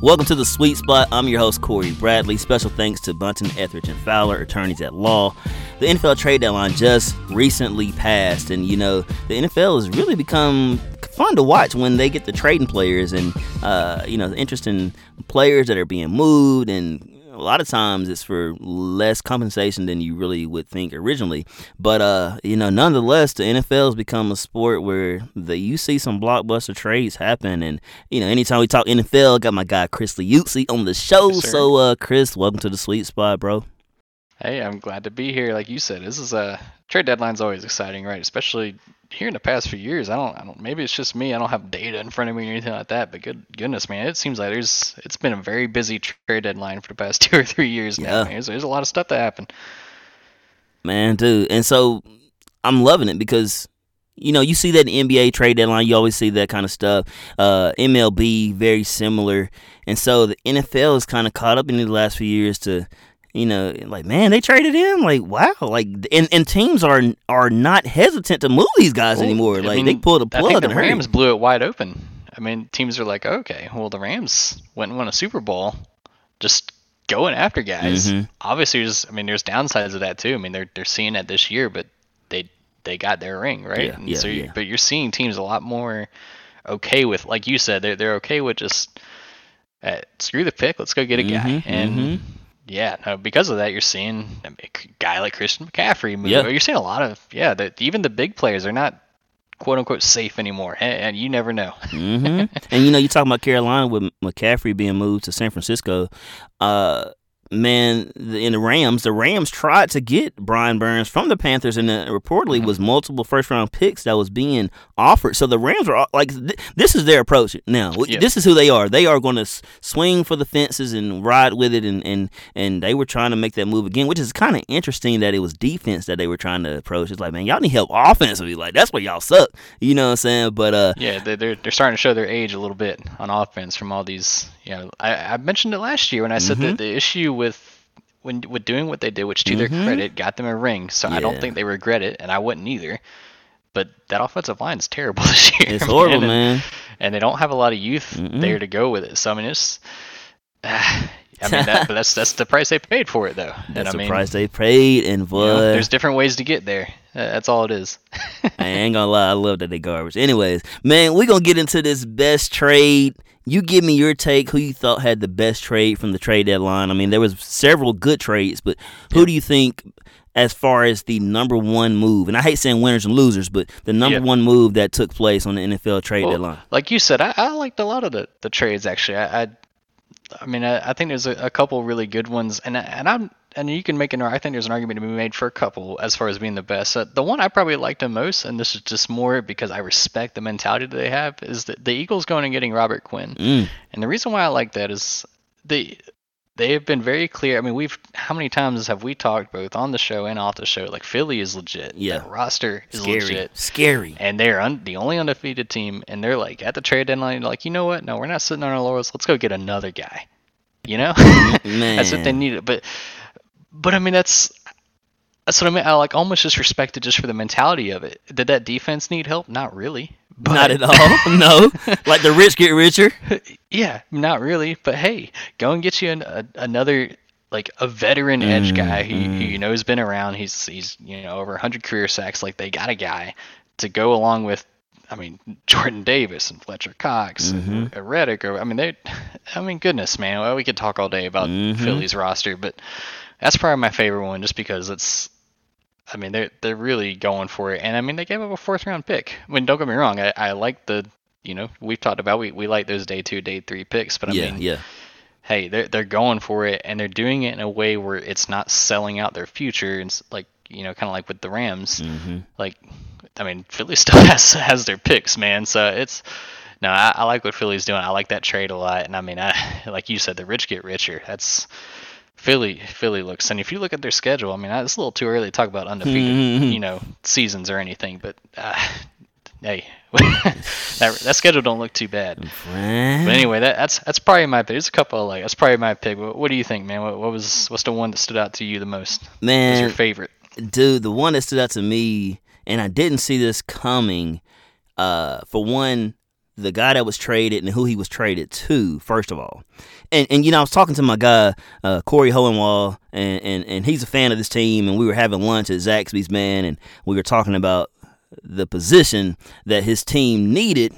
Welcome to the Sweet Spot. I'm your host, Corey Bradley. Special thanks to Bunton, Etheridge, and Fowler, attorneys at law. The NFL trade deadline just recently passed, and you know, the NFL has really become fun to watch when they get the trading players and, uh, you know, the interesting players that are being moved and a lot of times it's for less compensation than you really would think originally. But uh, you know, nonetheless, the NFL has become a sport where the you see some blockbuster trades happen, and you know, anytime we talk NFL, I got my guy Chris Liuzzi on the show. Yes, so, uh, Chris, welcome to the sweet spot, bro. Hey, I'm glad to be here. Like you said, this is a trade deadline's always exciting, right? Especially here in the past few years. I don't, I don't. Maybe it's just me. I don't have data in front of me or anything like that. But good goodness, man, it seems like there's. It's been a very busy trade deadline for the past two or three years now. Yeah. There's, there's a lot of stuff that happened. Man, dude. And so I'm loving it because you know, you see that in NBA trade deadline, you always see that kind of stuff. Uh, MLB, very similar. And so the NFL is kind of caught up in the last few years to, you know, like, man, they traded him. Like, wow. Like, and, and teams are are not hesitant to move these guys anymore. I Like, mean, they pulled the I plug think the. Rams blew it wide open. I mean, teams are like, okay, well, the Rams went and won a Super Bowl, just going after guys. Mhm. Obviously, there's, I mean, there's downsides of that too. I mean, they're they're seeing it this year, but they they got their ring right. Yeah, And yeah, so, you- yeah. but you're seeing teams a lot more okay with, like you said, they're they're okay with just uh, screw the pick, let's go get a guy, Mhm, and mhm. Yeah, no, because of that, you're seeing a guy like Christian McCaffrey move. Yeah. You're seeing a lot of yeah, that even the big players are not quote unquote safe anymore, and, and you never know. hmm and you know, you're talking about Carolina with McCaffrey being moved to San Francisco. Uh, man, in the Rams, the Rams tried to get Brian Burns from the Panthers, and uh, reportedly was multiple first round picks that was being offered. So the Rams are like, th- this is their approach now. Yeah. This is who they are. They are going to swing for the fences and ride with it, and and and they were trying to make that move again, which is kind of interesting that it was defense that they were trying to approach. It's like, man, y'all need help offensively. Like that's where y'all suck. You know what I'm saying? But uh, Yeah, they- they're they're starting to show their age a little bit on offense from all these. You know, I, I mentioned it last year when I said Mhm. that the issue with when with doing what they did, which to their Mhm. credit got them a ring, so I don't think they regret it, and I wouldn't either. But that offensive line is terrible this year. it's horrible, and, man. and they don't have a lot of youth Mm-mm. there to go with it. So I mean, it's. I mean, that, but that's that's the price they paid for it, though. and That's I the mean, price they paid, and you know, there's different ways to get there. Uh, that's all it is. I ain't gonna lie, I love that they garbage. Anyways, man, we gonna get into this best trade. You give me your take. Who you thought had the best trade from the trade deadline? I mean, there was several good trades, but who do you think, as far as the number one move? And I hate saying winners and losers, but the number Yeah. one move that took place on the NFL trade Well, deadline. like you said, I, I liked a lot of the, the trades actually. I, I, I mean, I, I think there's a, a couple really good ones, and I- and I'm and you can make an. I think there's an argument to be made for a couple as far as being the best. Uh, the one I probably liked the most, and this is just more because I respect the mentality that they have, is that the Eagles going and getting Robert Quinn. Mm, And the reason why I like that is they they have been very clear. I mean, we've how many times have we talked both on the show and off the show? Like Philly is legit. Yeah. The roster is scary, legit scary. and they're un- the only undefeated team, and they're like at the trade deadline, like you know what? No, we're not sitting on our laurels. Let's go get another guy. You know, mm-hmm. that's what they needed. But, but I mean, that's that's what I mean. I like almost just respect it just for the mentality of it. Did that defense need help? Not really. But, Not at all. no, like the rich get richer. yeah, not really. But hey, go and get you an, a, another like a veteran edge mm, guy who, who mm. you know has been around. He's he's you know over 100 career sacks. Like they got a guy to go along with. I mean Jordan Davis and Fletcher Cox and mm-hmm. Reddick. Or I mean they. I mean goodness man, well, we could talk all day about mm-hmm. Philly's roster, but that's probably my favorite one just because it's. I mean they're they're really going for it, and I mean they gave up a fourth round pick. I mean don't get me wrong, I, I like the you know we've talked about we, we like those day two day three picks, but I yeah, mean yeah. hey, they're they're going for it and they're doing it in a way where it's not selling out their future. And it's like you know, kind of like with the Rams. hmm Like, I mean, Philly still has has their picks, man. So it's no, I, I like what Philly's doing. I like that trade a lot. And I mean, I like you said, the rich get richer. That's Philly. Philly looks, and if you look at their schedule, I mean, it's a little too early to talk about undefeated, you know, seasons or anything. But uh, hey, that that schedule don't look too bad. But anyway, that, that's that's probably my pick. There's a couple of like that's probably my pick. What, what do you think, man? What, what was what's the one that stood out to you the most? What's man, your favorite? dude, the one that stood out to me, and I didn't see this coming. Uh, for one, the guy that was traded and who he was traded to, first of all. And and you know, I was talking to my guy, uh, Corey Hohenwald, and, and, and he's a fan of this team, and we were having lunch at Zaxby's, man, and we were talking about the position that his team needed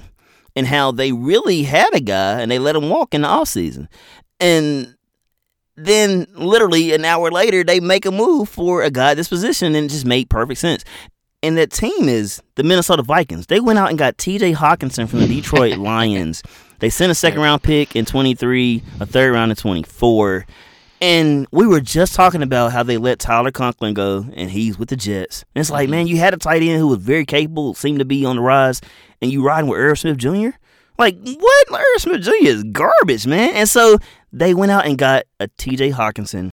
and how they really had a guy and they let him walk in the offseason. And then literally an hour later they make a move for a guy at this position and it just made perfect sense. And that team is the Minnesota Vikings. They went out and got TJ Hockenson from the Detroit Lions. They sent a second round pick in 23, a third round in 24. And we were just talking about how they let Tyler Conklin go, and he's with the Jets. And it's like, Mm-hmm. man, you had a tight end who was very capable, seemed to be on the rise, and you riding with Irv Smith Jr. Like, what? Irv Smith Jr. is garbage, man. And so they went out and got a T.J. Hockenson,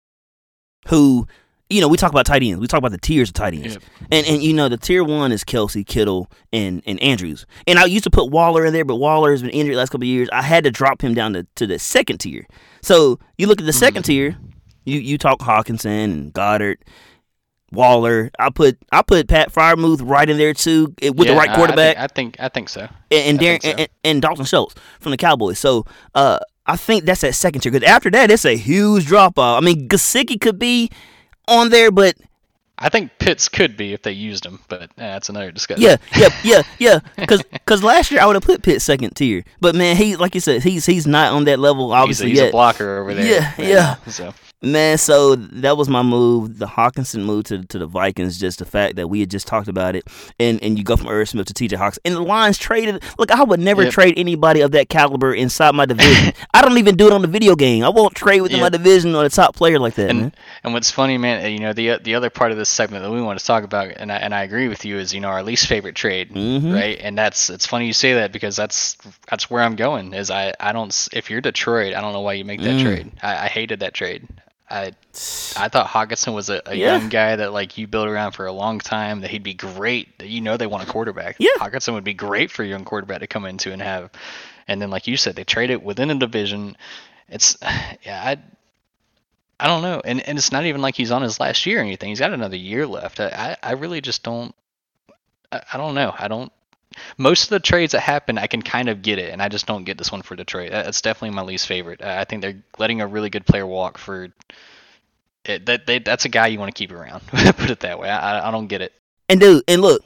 who, you know, we talk about tight ends. We talk about the tiers of tight ends. Yep. And and you know, the tier one is Kelce, Kittle, and and Andrews. And I used to put Waller in there, but Waller has been injured the last couple of years. I had to drop him down to, to the second tier. So you look at the 2nd tier, you you talk Hockenson and Goedert. Waller, I put I put Pat Freiermuth right in there too eh, with the right quarterback I think, I think I think so. and, and Darren so. and, and Dalton Schultz from the Cowboys. So uh, I think that's that second tier. Because after that, it's a huge drop off. I mean, Gesicki could be on there, but I think Pitts could be if they used him, but uh, that's another discussion. yeah, yeah, yeah, yeah. Because last year I would have put Pitt second tier, but man, he like you said, he's he's not on that level he's, obviously he's yet. a blocker over there. Yeah, right yeah. So Man, so that was my move. The Hockenson move to to the Vikings. Just the fact that we had just talked about it, and and you go from Irv Smith to T.J. Hawks, and the Lions traded. Look, I would never Yep. trade anybody of that caliber inside my division. I don't even do it on the video game. I won't trade within my division on a top player like that. and and what's funny, man, uh, you know the the other part of this segment that we want to talk about, and I, and I agree with you, is you know our least favorite trade, Mhm. right? And that's it's funny you say that because that's that's where I'm going. Is I I don't if you're Detroit, I don't know why you make that Mm. trade. I, I hated that trade. I I thought Hockenson was a, a Yeah. young guy that like you build around for a long time. That he'd be great. That you know they want a quarterback. Yeah. Hockenson would be great for a young quarterback to come into and have. And then like you said, they trade it within a division. It's yeah I. I don't know, and and it's not even like he's on his last year or anything. He's got another year left. I I, I really just don't. I, I don't know. I don't. Most of the trades that happen, I can kind of get it, and I just don't get this one for Detroit. That's definitely my least favorite. I I think they're letting a really good player walk for. It, that they, that's a guy you want to keep around. Put it that way. I- I don't get it. And dude, and look,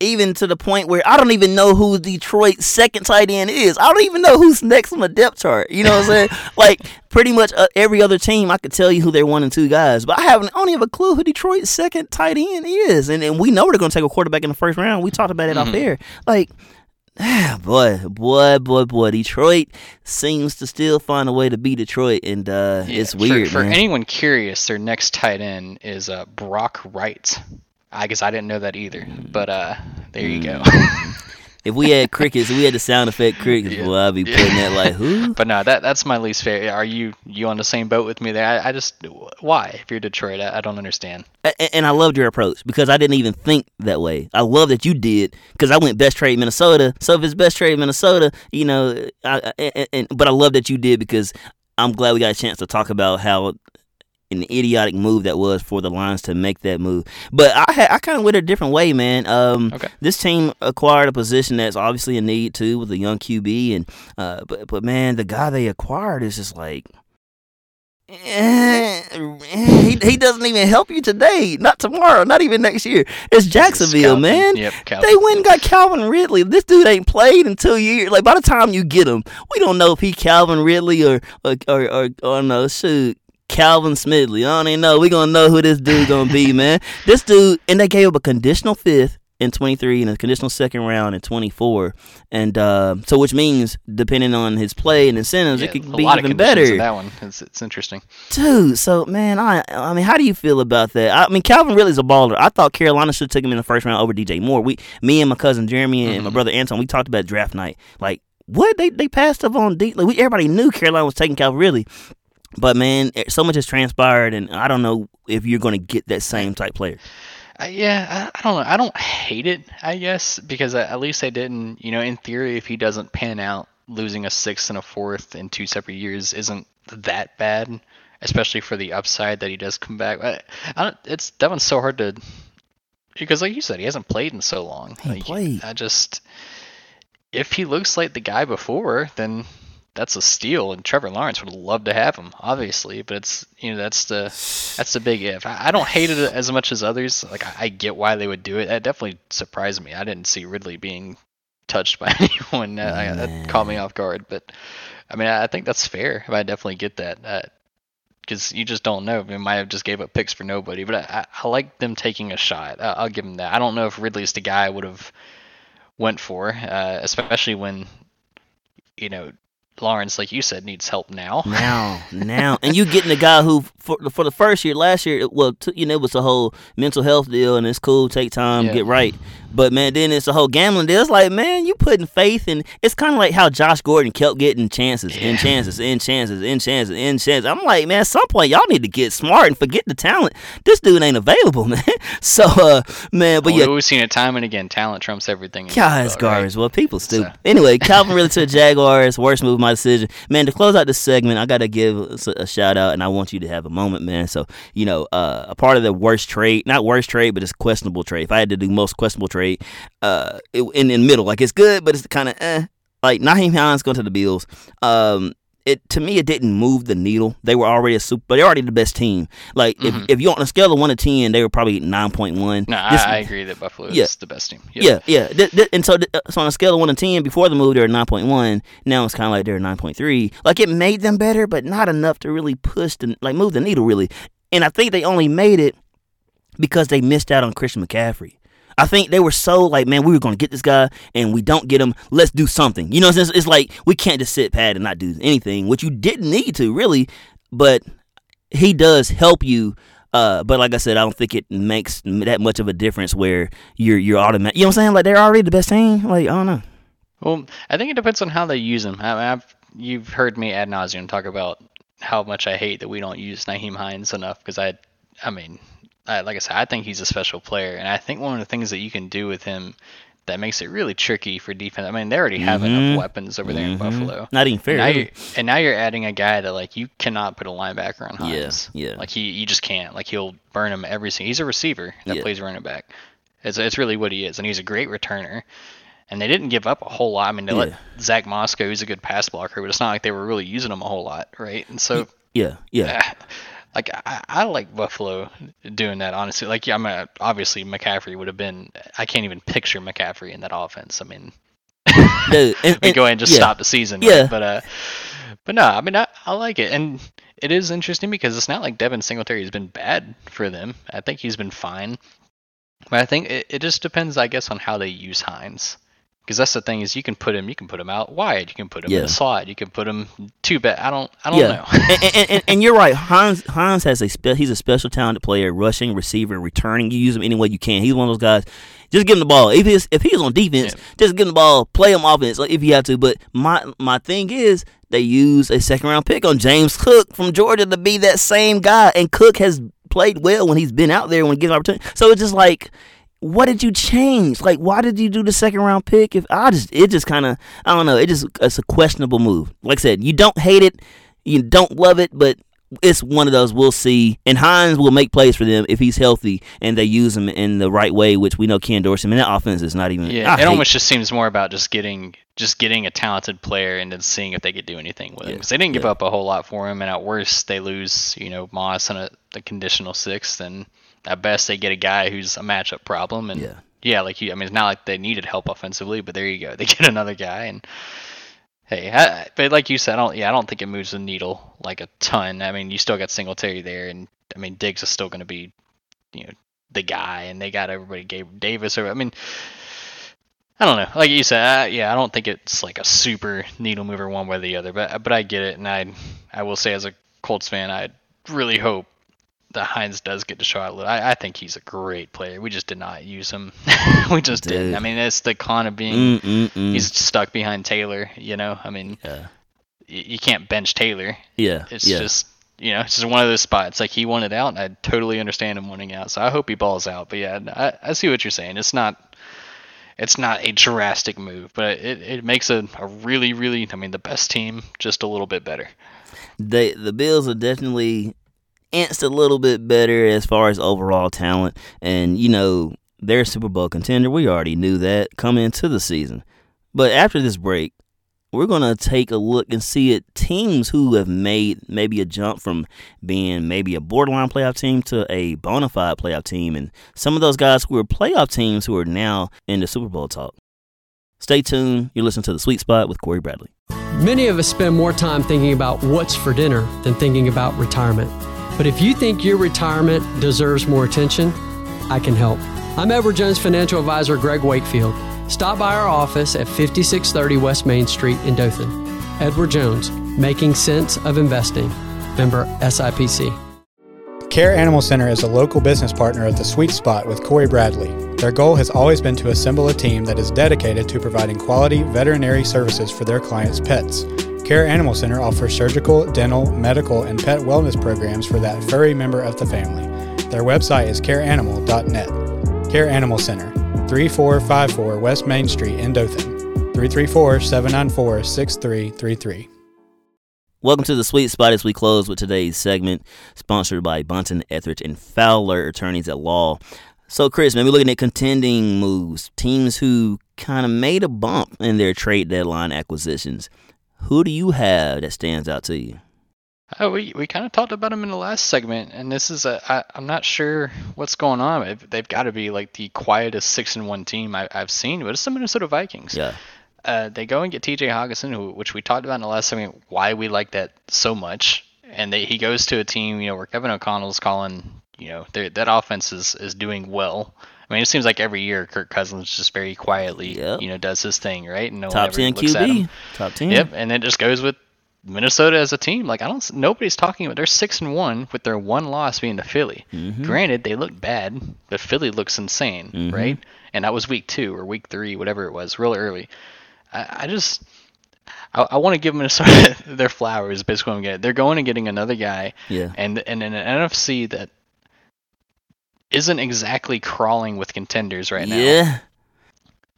even to the point where I don't even know who Detroit's second tight end is. I don't even know who's next on the depth chart. You know what I'm saying? like pretty much uh, every other team, I could tell you who their one and two guys, but I haven't. I don't even have a clue who Detroit's second tight end is. And and we know they're going to take a quarterback in the first round. We talked about it off Mhm. air. Like. Ah, boy, boy, boy, boy! Detroit seems to still find a way to beat Detroit, and uh, Yeah, it's for- weird, For, man. anyone curious, their next tight end is uh, Brock Wright. I guess I didn't know that either, but uh, there you go. if we had crickets, if we had the sound effect crickets, Yeah. boy, I'd be Yeah. putting that like who? But no, that that's my least favorite. Are you you on the same boat with me there? I, I just why if you're Detroit, I, I don't understand. A- and I loved your approach because I didn't even think that way. I love that you did because I went best trade Minnesota. So if it's best trade Minnesota, you know, I, I, and, and- but I love that you did because I'm glad we got a chance to talk about how an idiotic move that was for the Lions to make that move. But I had, I kind of went a different way, man. Um, Okay. This team acquired a position that's obviously a need too with a young QB, and uh, but but man, the guy they acquired is just like. eh, eh, he, he doesn't even help you today, not tomorrow, not even next year. It's Jacksonville, Scalping. man. Yep, They went and got Calvin Ridley. This dude ain't played in two years. Like by the time you get him, we don't know if he Calvin Ridley or or or, or, or no shoot. Calvin Smidley. I don't even know. We gonna know who this dude gonna be, man. This dude, and they gave up a conditional fifth in 23 and a conditional second round in 24, and uh, so which means depending on his play and incentives, Yeah, it could be even better. That one, it's, it's interesting. Dude, so man, I I mean, how do you feel about that? I mean, Calvin really is a baller. I thought Carolina should have took him in the first round over DJ Moore. We, me and my cousin Jeremy and my Mhm. brother Anton, we talked about draft night. Like, what they they passed up on D. Like, we, everybody knew Carolina was taking Calvin Ridley, but man, eh, so much has transpired, and I don't know if you're going to get that same type player. Uh, yeah, I, I don't know. I don't hate it, I guess, because uh, at least they didn't. You know, in theory, if he doesn't pan out, losing a sixth and a fourth in two separate years isn't that bad, especially for the upside that he does come back. I, I don't, it's that one's so hard to because, like you said, he hasn't played in so long. He Like, played. I just. if he looks like the guy before, then that's a steal. And Trevor Lawrence would love to have him, obviously. But it's you know that's the that's the big if. I, I don't hate it as much as others. Like I, I get why they would do it. That definitely surprised me. I didn't see Ridley being touched by anyone. That, that caught me off guard. But I mean, I think that's fair. I definitely get that. because you just don't know. They might have just gave up picks for nobody, but I, I like them taking a shot. I, will give them that. I don't know if Ridley's the guy I would have went for, uh, especially when you know Lawrence, like you said, needs help now. Now, now, and you getting a guy who, for for the first year, last year, well, t- you know, it was a whole mental health deal, and it's cool, take time, yeah. get right. But man, then it's a whole gambling deal. It's like, man, you putting faith in. It's kind of like how Josh Gordon kept getting chances, yeah. and chances, and chances, and chances, and chances. I'm like, man, at some point, y'all need to get smart and forget the talent. This dude ain't available, man. So, uh, man, but well, yeah, we've seen it time and again. Talent trumps everything. God, it's garbage. Right? Well, people stupid. So. Anyway, Calvin really to the Jaguars. Worst move my decision, man. To close out this segment, I gotta give a, a shout out, and I want you to have a moment, man. So, you know, uh, a part of the worst trade, not worst trade, but it's questionable trade. If I had to do most questionable trade, uh uh in in the middle. Like it's good, but it's kind of eh. Like Nyheim Hines going to the Bills. Um, it to me it didn't move the needle. They were already a super, they're already the best team. Like mm-hmm. if if you on a scale of one to ten, they were probably nine point one. No, I, I, agree that Buffalo yeah, is the best team. Yeah, yeah. yeah. and so uh, so on a scale of one to ten, before the move they were nine point one. Now it's kind of like they're nine point three. Like it made them better, but not enough to really push the like move the needle really. And I think they only made it because they missed out on Christian McCaffrey. I think they were so like, man, we were going to get this guy and we don't get him. Let's do something. You know, it's, it's like we can't just sit pat and not do anything, which you didn't need to really, but he does help you. Uh, but like I said, I don't think it makes that much of a difference where you're you're automatic. You know what I'm saying? Like they're already the best team. Like I don't know. Well, I think it depends on how they use him. I I've you've heard me ad nauseum talk about how much I hate that we don't use Nyheim Hines enough because I, I mean, uh, like I said, I think he's a special player, and I think one of the things that you can do with him that makes it really tricky for defense. I mean, they already have mm-hmm. enough weapons over there mm-hmm. in Buffalo. Not even fair. And now, and now, you're, adding a guy that like you cannot put a linebacker on Hines. Yeah, yeah. Like he, you just can't. Like he'll burn him every single. He's a receiver that yeah. plays running back. It's it's really what he is, and he's a great returner. And they didn't give up a whole lot. I mean, they yeah. let Zach Mosko, who's a good pass blocker, but it's not like they were really using him a whole lot, right? And so, yeah, yeah. Like I, I like Buffalo doing that honestly. Like yeah, I mean, obviously McCaffrey would have been. I can't even picture McCaffrey in that offense. I mean, Dude, and, and, go ahead and just yeah, stop the season. Right? Yeah, but uh, but no, I mean I, I like it, and it is interesting because it's not like Devin Singletary has been bad for them. I think he's been fine, but I think it, it just depends, I guess, on how they use Hines because that's the thing is you can put him you can put him out wide. You can put him yeah. in the slot you can put him too bad. I don't I don't yeah. know. And, and, and, and, you're right. Hans Hans has a spe- he's a special talented player rushing receiver returning. You use him any way you can. He's one of those guys just give him the ball. If he's if he's on defense yeah. just give him the ball play him offense if you have to. But my my thing is they use a second round pick on James Cook from Georgia to be that same guy and Cook has played well when he's been out there when given opportunity. So it's just like what did you change? Like, why did you do the second round pick? If I just, it just kind of, I don't know, it just, it's a questionable move. Like I said, you don't hate it, you don't love it, but it's one of those we'll see. And Hines will make plays for them if he's healthy and they use him in the right way, which we know Ken Dorsey. I mean, that offense is not even. Yeah, I it almost just seems more about just getting just getting a talented player and then seeing if they could do anything with him. Because they didn't give up a whole lot for him, and at worst they lose, you know, Moss and a the conditional sixth, and at best they get a guy who's a matchup problem. And yeah, yeah like you, I mean, it's not like they needed help offensively, but there you go, they get another guy and. Hey, I, but like you said, I don't. Yeah, I don't think it moves the needle like a ton. I mean, you still got Singletary there, and I mean Diggs is still going to be, you know, the guy, and they got everybody. Gabe Davis, or I mean, I don't know. Like you said, I, yeah, I don't think it's like a super needle mover one way or the other. But but I get it, and I I will say as a Colts fan, I really hope that Hines does get to show out a little. I, I think he's a great player. We just did not use him. we just Dude. didn't. I mean, it's the con of being Mm-mm-mm. he's stuck behind Taylor. You know, I mean, yeah. y- you can't bench Taylor. Yeah, it's yeah. just you know, it's just one of those spots. Like he wanted out, and I totally understand him wanting out. So I hope he balls out. But yeah, I, I see what you're saying. It's not. It's not a drastic move, but it, it makes a, a really, really, I mean, the best team just a little bit better. They the Bills are definitely inched a little bit better as far as overall talent. And, you know, they're a Super Bowl contender. We already knew that coming into the season. But after this break, we're going to take a look and see it teams who have made maybe a jump from being maybe a borderline playoff team to a bona fide playoff team, and some of those guys who are playoff teams who are now in the Super Bowl talk. Stay tuned. You're listening to The Sweet Spot with Corey Bradley. Many of us spend more time thinking about what's for dinner than thinking about retirement. But if you think your retirement deserves more attention, I can help. I'm Edward Jones financial advisor Greg Wakefield. Stop by our office at 5630 West Main Street in Dothan. Edward Jones, making sense of investing. Member SIPC. Care Animal Center is a local business partner at the Sweet Spot with Corey Bradley. Their goal has always been to assemble a team that is dedicated to providing quality veterinary services for their clients' pets. Care Animal Center offers surgical, dental, medical, and pet wellness programs for that furry member of the family. Their website is careanimal.net. Care Animal Center, 3454 West Main Street in Dothan. 334 794 6333. Welcome to the Sweet Spot as we close with today's segment, sponsored by Bunton, Etheridge, and Fowler, attorneys at law. So, Chris, maybe looking at contending moves, teams who kind of made a bump in their trade deadline acquisitions. Who do you have that stands out to you? Oh, we, we kind of talked about them in the last segment, and this is a I, I'm not sure what's going on. They've got to be like the quietest six and one team I, have seen, but it's the Minnesota Vikings. Yeah. Uh, they go and get T.J. Hockenson, who, which we talked about in the last segment, why we like that so much. And they, he goes to a team, you know, where Kevin O'Connell's calling, you know, that offense is, is doing well. I mean, it seems like every year Kirk Cousins just very quietly, yep. you know, does his thing, right? And no Top ten QB. Top ten. Yep, and it just goes with Minnesota as a team. Like I don't, nobody's talking about. They're six and one with their one loss being to Philly. Mm-hmm. Granted, they look bad, but Philly looks insane, mm-hmm. right? And that was week two or week three, whatever it was, real early. I, I just I, I want to give Minnesota their flowers. Basically, what I'm getting. They're going and getting another guy. Yeah. And and in an NFC that isn't exactly crawling with contenders right now. Yeah.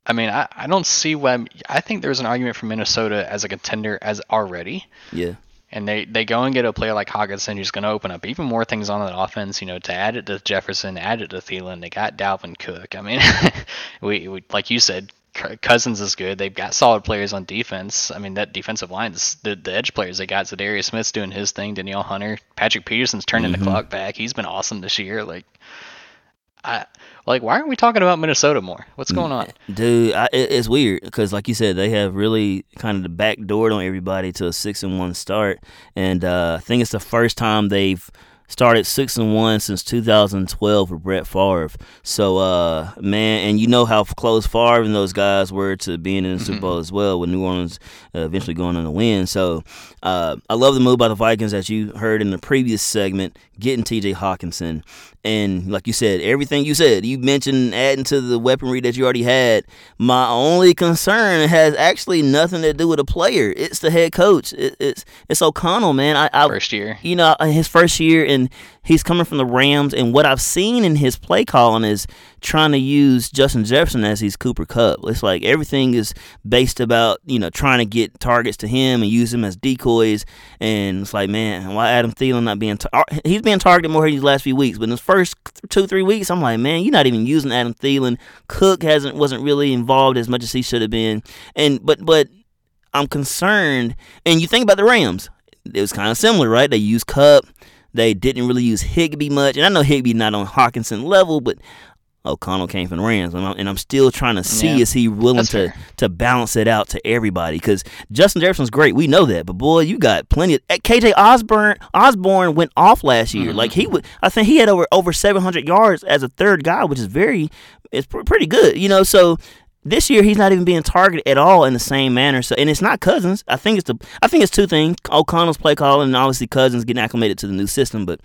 I mean, I, I don't see why. I think there's an argument for Minnesota as a contender as already. Yeah. And they, they go and get a player like Hockenson who's going to open up even more things on that offense. You know, to add it to Jefferson, add it to Thielen. They got Dalvin Cook. I mean, we, we like you said, Cousins is good. They've got solid players on defense. I mean, that defensive line, the, the edge players they got. Za'Darius Smith's doing his thing. Danielle Hunter, Patrick Peterson's turning mm-hmm. the clock back. He's been awesome this year. Like, I like why aren't we talking about Minnesota more? What's going on, dude? I, it's weird because, like you said, they have really kind of the back door on everybody to a six and one start, and uh, I think it's the first time they've started six and one since 2012 with Brett Favre. So, uh, man, and you know how close Favre and those guys were to being in the Super mm-hmm. Bowl as well, with New Orleans uh, eventually going on to win. So, uh, I love the move by the Vikings that you heard in the previous segment, getting T.J. Hockenson. And like you said, everything you said, you mentioned adding to the weaponry that you already had. My only concern has actually nothing to do with a player. It's the head coach. It, it's it's O'Connell, man. I, I first year, you know, his first year in and he's coming from the Rams. And what I've seen in his play calling is trying to use Justin Jefferson as his Cooper Kupp. It's like everything is based about you know trying to get targets to him and use him as decoys. And it's like, man, why Adam Thielen not being tar- he's targeted more here these last few weeks, but in the first two three weeks, I'm like, man, you're not even using Adam Thielen. Cook hasn't wasn't really involved as much as he should have been. And but but I'm concerned. And you think about the Rams. It was kind of similar, right? They used Kupp. They didn't really use Higbee much, and I know Higbee not on Hockenson level, but O'Connell came from the Rams, and I'm, and I'm still trying to see yeah, is he willing to to balance it out to everybody? Because Justin Jefferson's great, we know that, but boy, you got plenty of KJ Osborne. Osborn went off last year, mm-hmm. like he would. I think he had over over 700 yards as a third guy, which is very, it's pretty good, you know. So this year he's not even being targeted at all in the same manner. So and it's not Cousins. I think it's the I think it's two things. O'Connell's play calling and obviously Cousins getting acclimated to the new system. But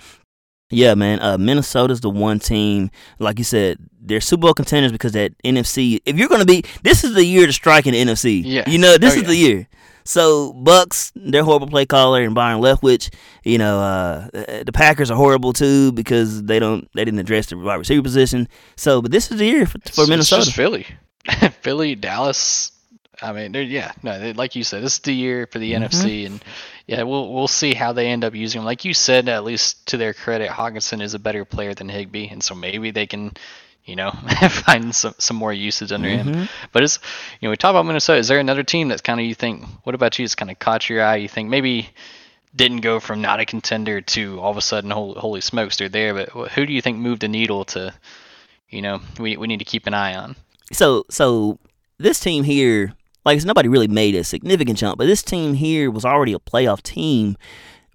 yeah, man, uh, Minnesota's the one team. Like you said, they're Super Bowl contenders because that NFC. If you're gonna be, this is the year to strike in the NFC. Yeah, you know, this oh, is yeah. the year. So Bucks, they're horrible play caller, and Byron Leftwich. You know, uh, the Packers are horrible too because they don't they didn't address the wide receiver position. So, but this is the year for, for Minnesota. It's just Philly. Philly, Dallas. I mean, yeah, no, like you said, this is the year for the mm-hmm. NFC, and yeah, we'll we'll see how they end up using him. Like you said, at least to their credit, Hockenson is a better player than Higbee, and so maybe they can, you know, find some some more usage under Mm-hmm. him. But it's you know we talk about Minnesota. Is there another team that's kind of you think? What about you? It's kind of caught your eye. You think maybe didn't go from not a contender to all of a sudden holy, holy smokes they're there. But who do you think moved the needle to, you know, we we need to keep an eye on? So so this team here, like nobody really made a significant jump, but this team here was already a playoff team.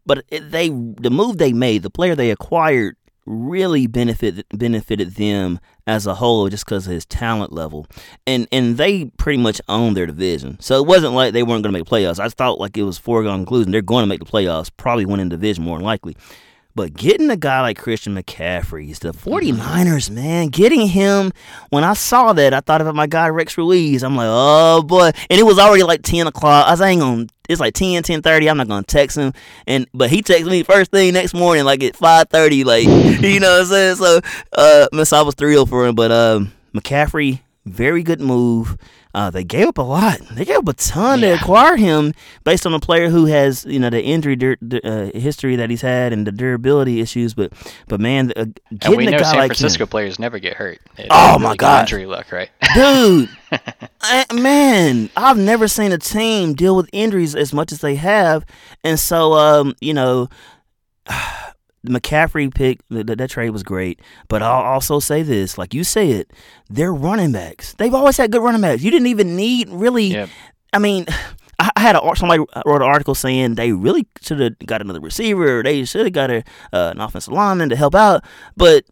But they the move they made, the player they acquired, really benefited benefited them as a whole just because of his talent level, and and they pretty much owned their division. So it wasn't like they weren't going to make playoffs. I thought like it was foregone conclusion they're going to make the playoffs, probably winning the division more than likely. But getting a guy like Christian McCaffrey, the 49ers, man, getting him, when I saw that, I thought about my guy Rex Ruiz. I'm like, oh boy. And it was already like 10 o'clock. I was ain't it's like 10, 10.30. I'm not gonna text him. And But he texted me first thing next morning, like at 5.30, like, you know what I'm saying? So, uh, so I was thrilled for him. But um, McCaffrey, very good move. Uh, they gave up a lot. They gave up a ton Yeah. to acquire him based on a player who has, you know, the injury dur- uh, history that he's had and the durability issues. But, but man, uh, And getting we a know guy San like Francisco him, players never get hurt. Oh, my really good injury luck, right? dude, I, man, I've never seen a team deal with injuries as much as they have, and so um, you know. McCaffrey pick, that, that trade was great. But I'll also say this, like you said, they're running backs. They've always had good running backs. You didn't even need really. Yep. I mean, I had a somebody wrote an article saying they really should have got another receiver. Or they should have got a, uh, an offensive lineman to help out. But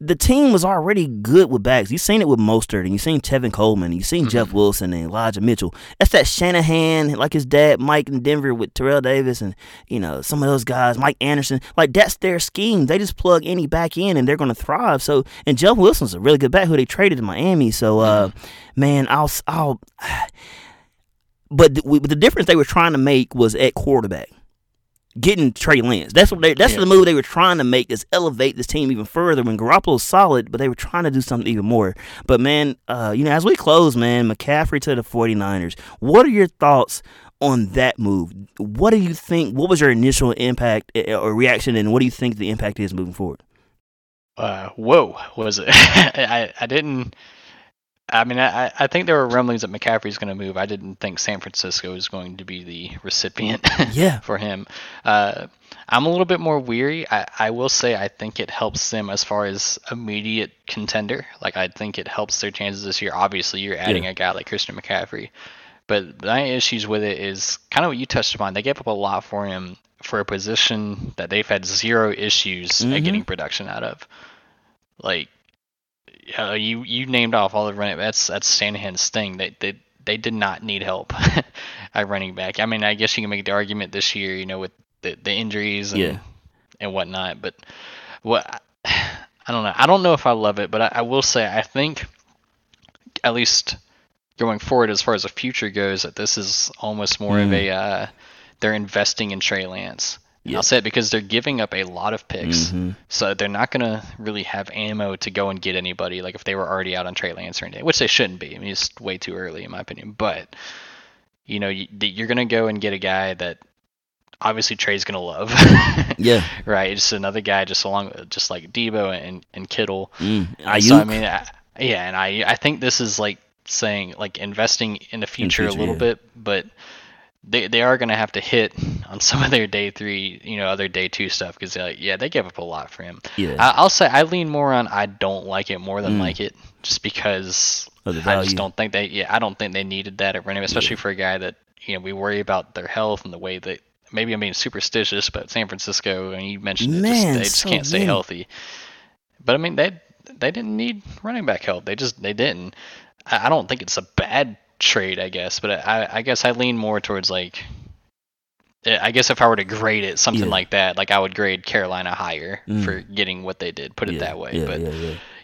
the team was already good with backs. You've seen it with Mostert, and you've seen Tevin Coleman, you've seen Jeff Wilson and Elijah Mitchell. That's that Shanahan, like his dad, Mike in Denver with Terrell Davis, and you know some of those guys, Mike Anderson. Like that's their scheme. They just plug any back in, and they're going to thrive. So, and Jeff Wilson's a really good back who they traded to Miami. So, uh, man, I'll, I'll. But the, the difference they were trying to make was at quarterback getting Trey Lance. That's what they. That's Yeah. the move they were trying to make is elevate this team even further. When Garoppolo's solid, but they were trying to do something even more. But man, uh, you know, as we close, man, McCaffrey to the 49ers. What are your thoughts on that move? What do you think? What was your initial impact eh, or reaction, and what do you think the impact is moving forward? uh, whoa, was it? I I didn't. I mean, I I think there were rumblings that McCaffrey's going to move. I didn't think San Francisco was going to be the recipient Yeah. for him. Uh, I'm a little bit more weary. I, I will say I think it helps them as far as immediate contender. Like I think it helps their chances this year. Obviously, you're adding Yeah. a guy like Christian McCaffrey, but my issues with it is kind of what you touched upon. They gave up a lot for him for a position that they've had zero issues Mhm. at getting production out of. Like, uh, you you named off all the running. That's that's Shanahan's thing. They they they did not need help at running back. I mean, I guess you can make the argument this year, you know, with the, the injuries and Yeah. and whatnot. But what I don't know. I don't know if I love it, but I, I will say I think at least going forward, as far as the future goes, that this is almost more of a uh, they're investing in Trey Lance. I'll say it because they're giving up a lot of picks, Mhm. so they're not gonna really have ammo to go and get anybody. Like if they were already out on Trey Lance or anything, which they shouldn't be. I mean, it's way too early in my opinion. But you know, you, you're gonna go and get a guy that obviously Trey's gonna love. Yeah. right. Just another guy, just along, just like Deebo and and Kittle. Mm. So I mean, I, yeah, and I I think this is like saying like investing in the future, future, a little yeah. bit, but they they are gonna have to hit on some of their day three, you know, other day two stuff because uh, yeah, they gave up a lot for him. Yeah. I, I'll say I lean more on I don't like it more than Mm. like it, just because I just don't think they yeah I don't think they needed that at running, especially for a guy that you know we worry about their health and the way that maybe I'm being superstitious, but San Francisco and you mentioned it, just, they just so can't stay many. healthy. But I mean they they didn't need running back help. They just they didn't. I, I don't think it's a bad trade, I guess, but I I guess I lean more towards like. eh, I guess if I were to grade it, something Yeah. like that, like I would grade Carolina higher Mm. for getting what they did. Put it yeah, that way. Yeah, but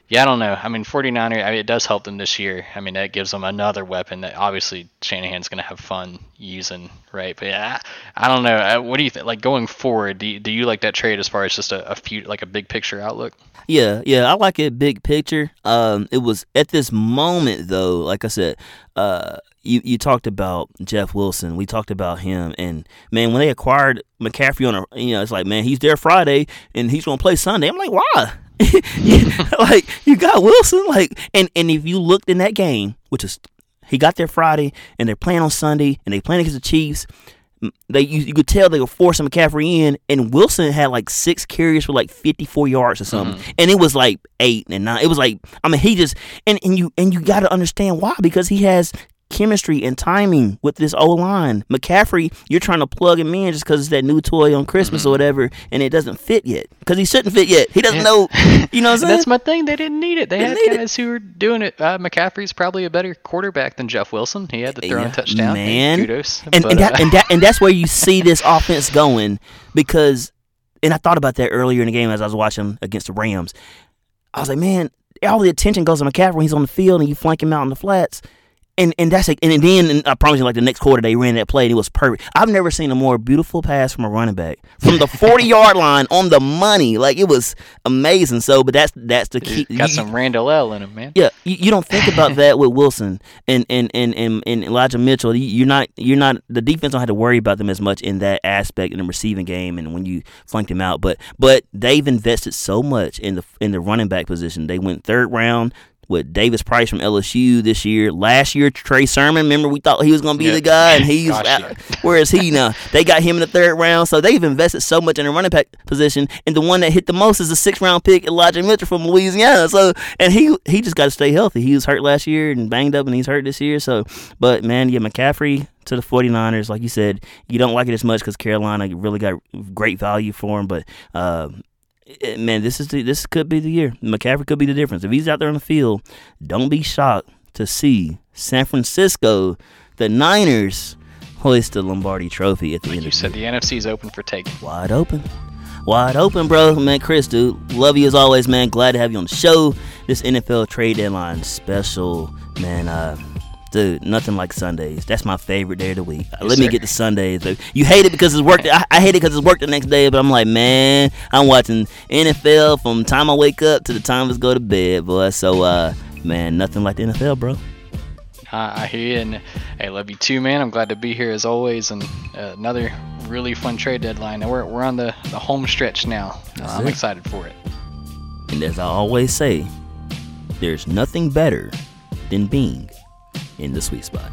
yeah, I don't know. I mean, 49er, I mean, it does help them this year. I mean, that gives them another weapon that obviously Shanahan's going to have fun using, right? But yeah, I don't know. Uh, What do you think? Like going forward, do you, do you like that trade as far as just a, a few, like a big picture outlook? Yeah, yeah, I like it big picture. Um, it was at this moment though, like I said, uh, you you talked about Jeff Wilson. We talked about him, and man, when they acquired McCaffrey on a, you know, it's like man, he's there Friday and he's gonna play Sunday. I'm like, why? like you got Wilson, like, and and if you looked in that game, which is he got there Friday, and they're playing on Sunday, and they playing against the Chiefs. They you, you could tell they were forcing McCaffrey in, and Wilson had like six carries for like fifty four yards or something, mm-hmm. and it was like eight and nine. It was like I mean he just and and you and you got to understand why because he has chemistry and timing with this O line. McCaffrey, you're trying to plug him in just because it's that new toy on Christmas mm-hmm. or whatever, and it doesn't fit yet because he shouldn't fit yet. He doesn't yeah. know. You know what I'm saying? That's my thing. They didn't need it. They, they had guys it. who were doing it. Uh, McCaffrey's probably a better quarterback than Jeff Wilson. He had the throw yeah, touchdown. Man, hey, kudos. And, but, and, that, uh, and that and that's where you see this offense going because, and I thought about that earlier in the game as I was watching against the Rams. I was like, man, all the attention goes to McCaffrey when he's on the field and you flank him out in the flats and and that's like, and then and I promise you, like the next quarter they ran that play, and it was perfect. I've never seen a more beautiful pass from a running back from the forty yard line on the money. Like it was amazing. So, but that's that's the key. Got you, some Randall L in him, man. Yeah, you, you don't think about that with Wilson and and, and and and Elijah Mitchell. You're not you're not the defense don't have to worry about them as much in that aspect in the receiving game and when you flank them out. But but they've invested so much in the in the running back position. They went third round with Davis Price from LSU this year. Last year, Trey Sermon. Remember, we thought he was going to be the guy, and he's Gosh, out, where is he now? They got him in the third round, so they've invested so much in the running back position. And the one that hit the most is the sixth round pick, Elijah Mitchell from Louisiana. So, and he he just got to stay healthy. He was hurt last year and banged up, and he's hurt this year. So, but man, yeah, McCaffrey to the 49ers. Like you said, you don't like it as much because Carolina really got great value for him, but. Uh, man, this is the, this could be the year. McCaffrey could be the difference. If he's out there on the field, don't be shocked to see San Francisco, the Niners, hoist the Lombardi Trophy at the like end. You said the NFC is open for taking. Wide open. Wide open, bro. Man, Chris, dude, love you as always, man. Glad to have you on the show. This NFL trade deadline special, man. Uh, dude, nothing like Sundays. That's my favorite day of the week. Yes, Let me get to Sundays. You hate it because it's work. I, I hate it because it's work the next day. But I'm like, man, I'm watching NFL from time I wake up to the time I go to bed, boy. So, uh, man, nothing like the NFL, bro. I hear you, and I love you too, man. I'm glad to be here as always, and uh, another really fun trade deadline. And we're we're on the the home stretch now. Uh, I'm excited for it. And as I always say, there's nothing better than being in the sweet spot.